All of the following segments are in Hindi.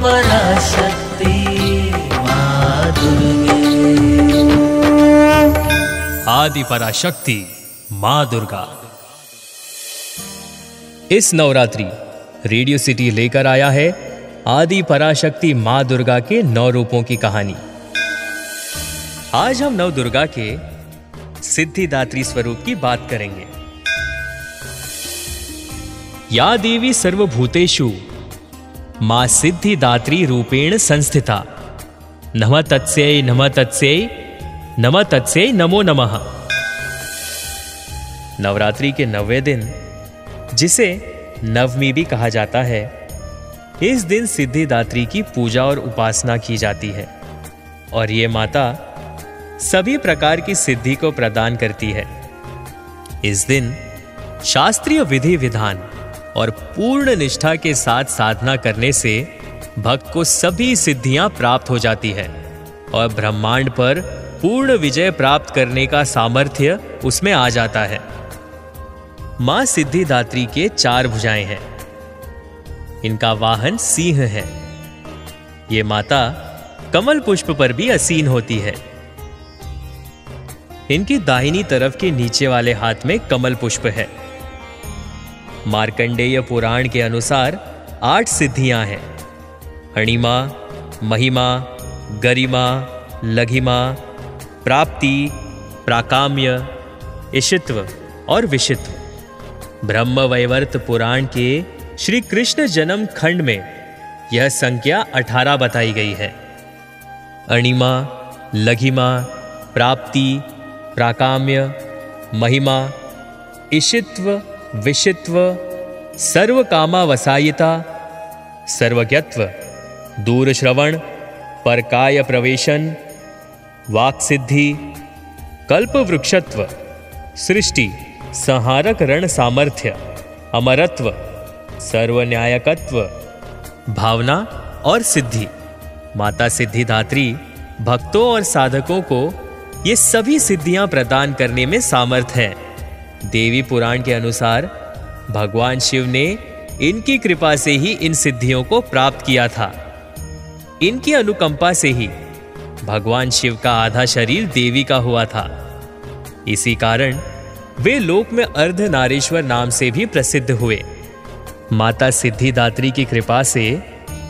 पराशक्ति दुर्गे आदि पराशक्ति माँ दुर्गा। इस नवरात्रि रेडियो सिटी लेकर आया है आदि पराशक्ति माँ दुर्गा के नौ रूपों की कहानी। आज हम नव दुर्गा के सिद्धिदात्री स्वरूप की बात करेंगे। या देवी सर्वभूतेषु माँ सिद्धिदात्री रूपेण संस्थिता। नम तत्स्यै नम तत्स्यै नम तत्स्यै, नमो नमः। नवरात्रि के नवे दिन, जिसे नवमी भी कहा जाता है, इस दिन सिद्धिदात्री की पूजा और उपासना की जाती है, और ये माता सभी प्रकार की सिद्धि को प्रदान करती है। इस दिन शास्त्रीय विधि विधान और पूर्ण निष्ठा के साथ साधना करने से भक्त को सभी सिद्धियाँ प्राप्त हो जाती है और ब्रह्मांड पर पूर्ण विजय प्राप्त करने का सामर्थ्य उसमें आ जाता है। माँ सिद्धिदात्री के चार भुजाएँ हैं। इनका वाहन सिंह है। ये माता कमल पुष्प पर भी असीन होती है। इनकी दाहिनी तरफ़ के नीचे वाले हाथ में कमल पुष्प है। मार्कंडेय पुराण के अनुसार आठ सिद्धियाँ हैं। अणिमा महिमा, गरिमा, लघिमा, प्राप्ति, प्राकाम्य इशित्व और विशित्व ब्रह्म वैवर्त पुराण के श्री कृष्ण जन्म खंड में यह संख्या अठारह बताई गई है। अणिमा, लघिमा, प्राप्ति, प्राकाम्य, महिमा इशित्व विशित्व सर्व कामावसायिता सर्वज्ञत्व दूर श्रवण परकाय प्रवेशन वाक सिद्धि कल्प वृक्षत्व सृष्टि, संहारक रण सामर्थ्य अमरत्व, सर्वन्यायकत्व, भावना और सिद्धि। माता सिद्धिदात्री भक्तों और साधकों को ये सभी सिद्धियाँ प्रदान करने में सामर्थ है। देवी पुराण के अनुसार भगवान शिव ने इनकी कृपा से ही इन सिद्धियों को प्राप्त किया था। इनकी अनुकंपा से ही भगवान शिव का आधा शरीर देवी का हुआ था। इसी कारण वे लोक में अर्ध नारेश्वर नाम से भी प्रसिद्ध हुए। माता सिद्धिदात्री की कृपा से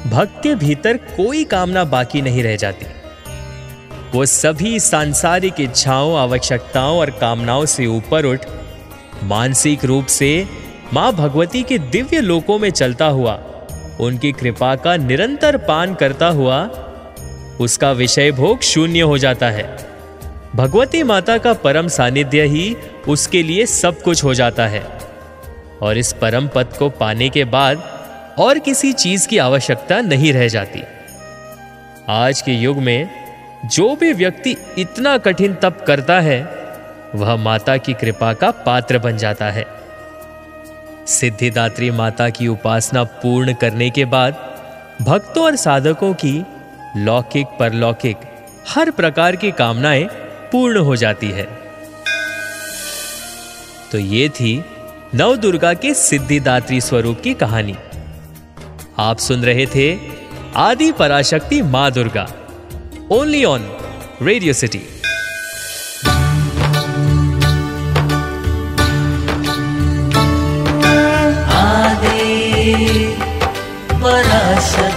भक्त के भीतर कोई कामना बाकी नहीं रह जाती। वो सभी सांसारिक इच्छाओं, आवश्यकताओं और कामनाओं से ऊपर उठ मानसिक रूप से माँ भगवती के दिव्य लोकों में चलता हुआ, उनकी कृपा का निरंतर पान करता हुआ, उसका विषय भोग शून्य हो जाता है। भगवती माता का परम सानिध्य ही उसके लिए सब कुछ हो जाता है। और इस परम पद को पाने के बाद और किसी चीज़ की आवश्यकता नहीं रह जाती। आज के युग में, जो भी व्यक्ति इतना कठिन तप करता है वह माता की कृपा का पात्र बन जाता है। सिद्धिदात्री माता की उपासना पूर्ण करने के बाद भक्तों और साधकों की लौकिक, परलौकिक, हर प्रकार की कामनाएँ पूर्ण हो जाती है। तो ये थी नव दुर्गा के सिद्धिदात्री स्वरूप की कहानी। आप सुन रहे थे आदि पराशक्ति माँ Durga only on Radio City Russia.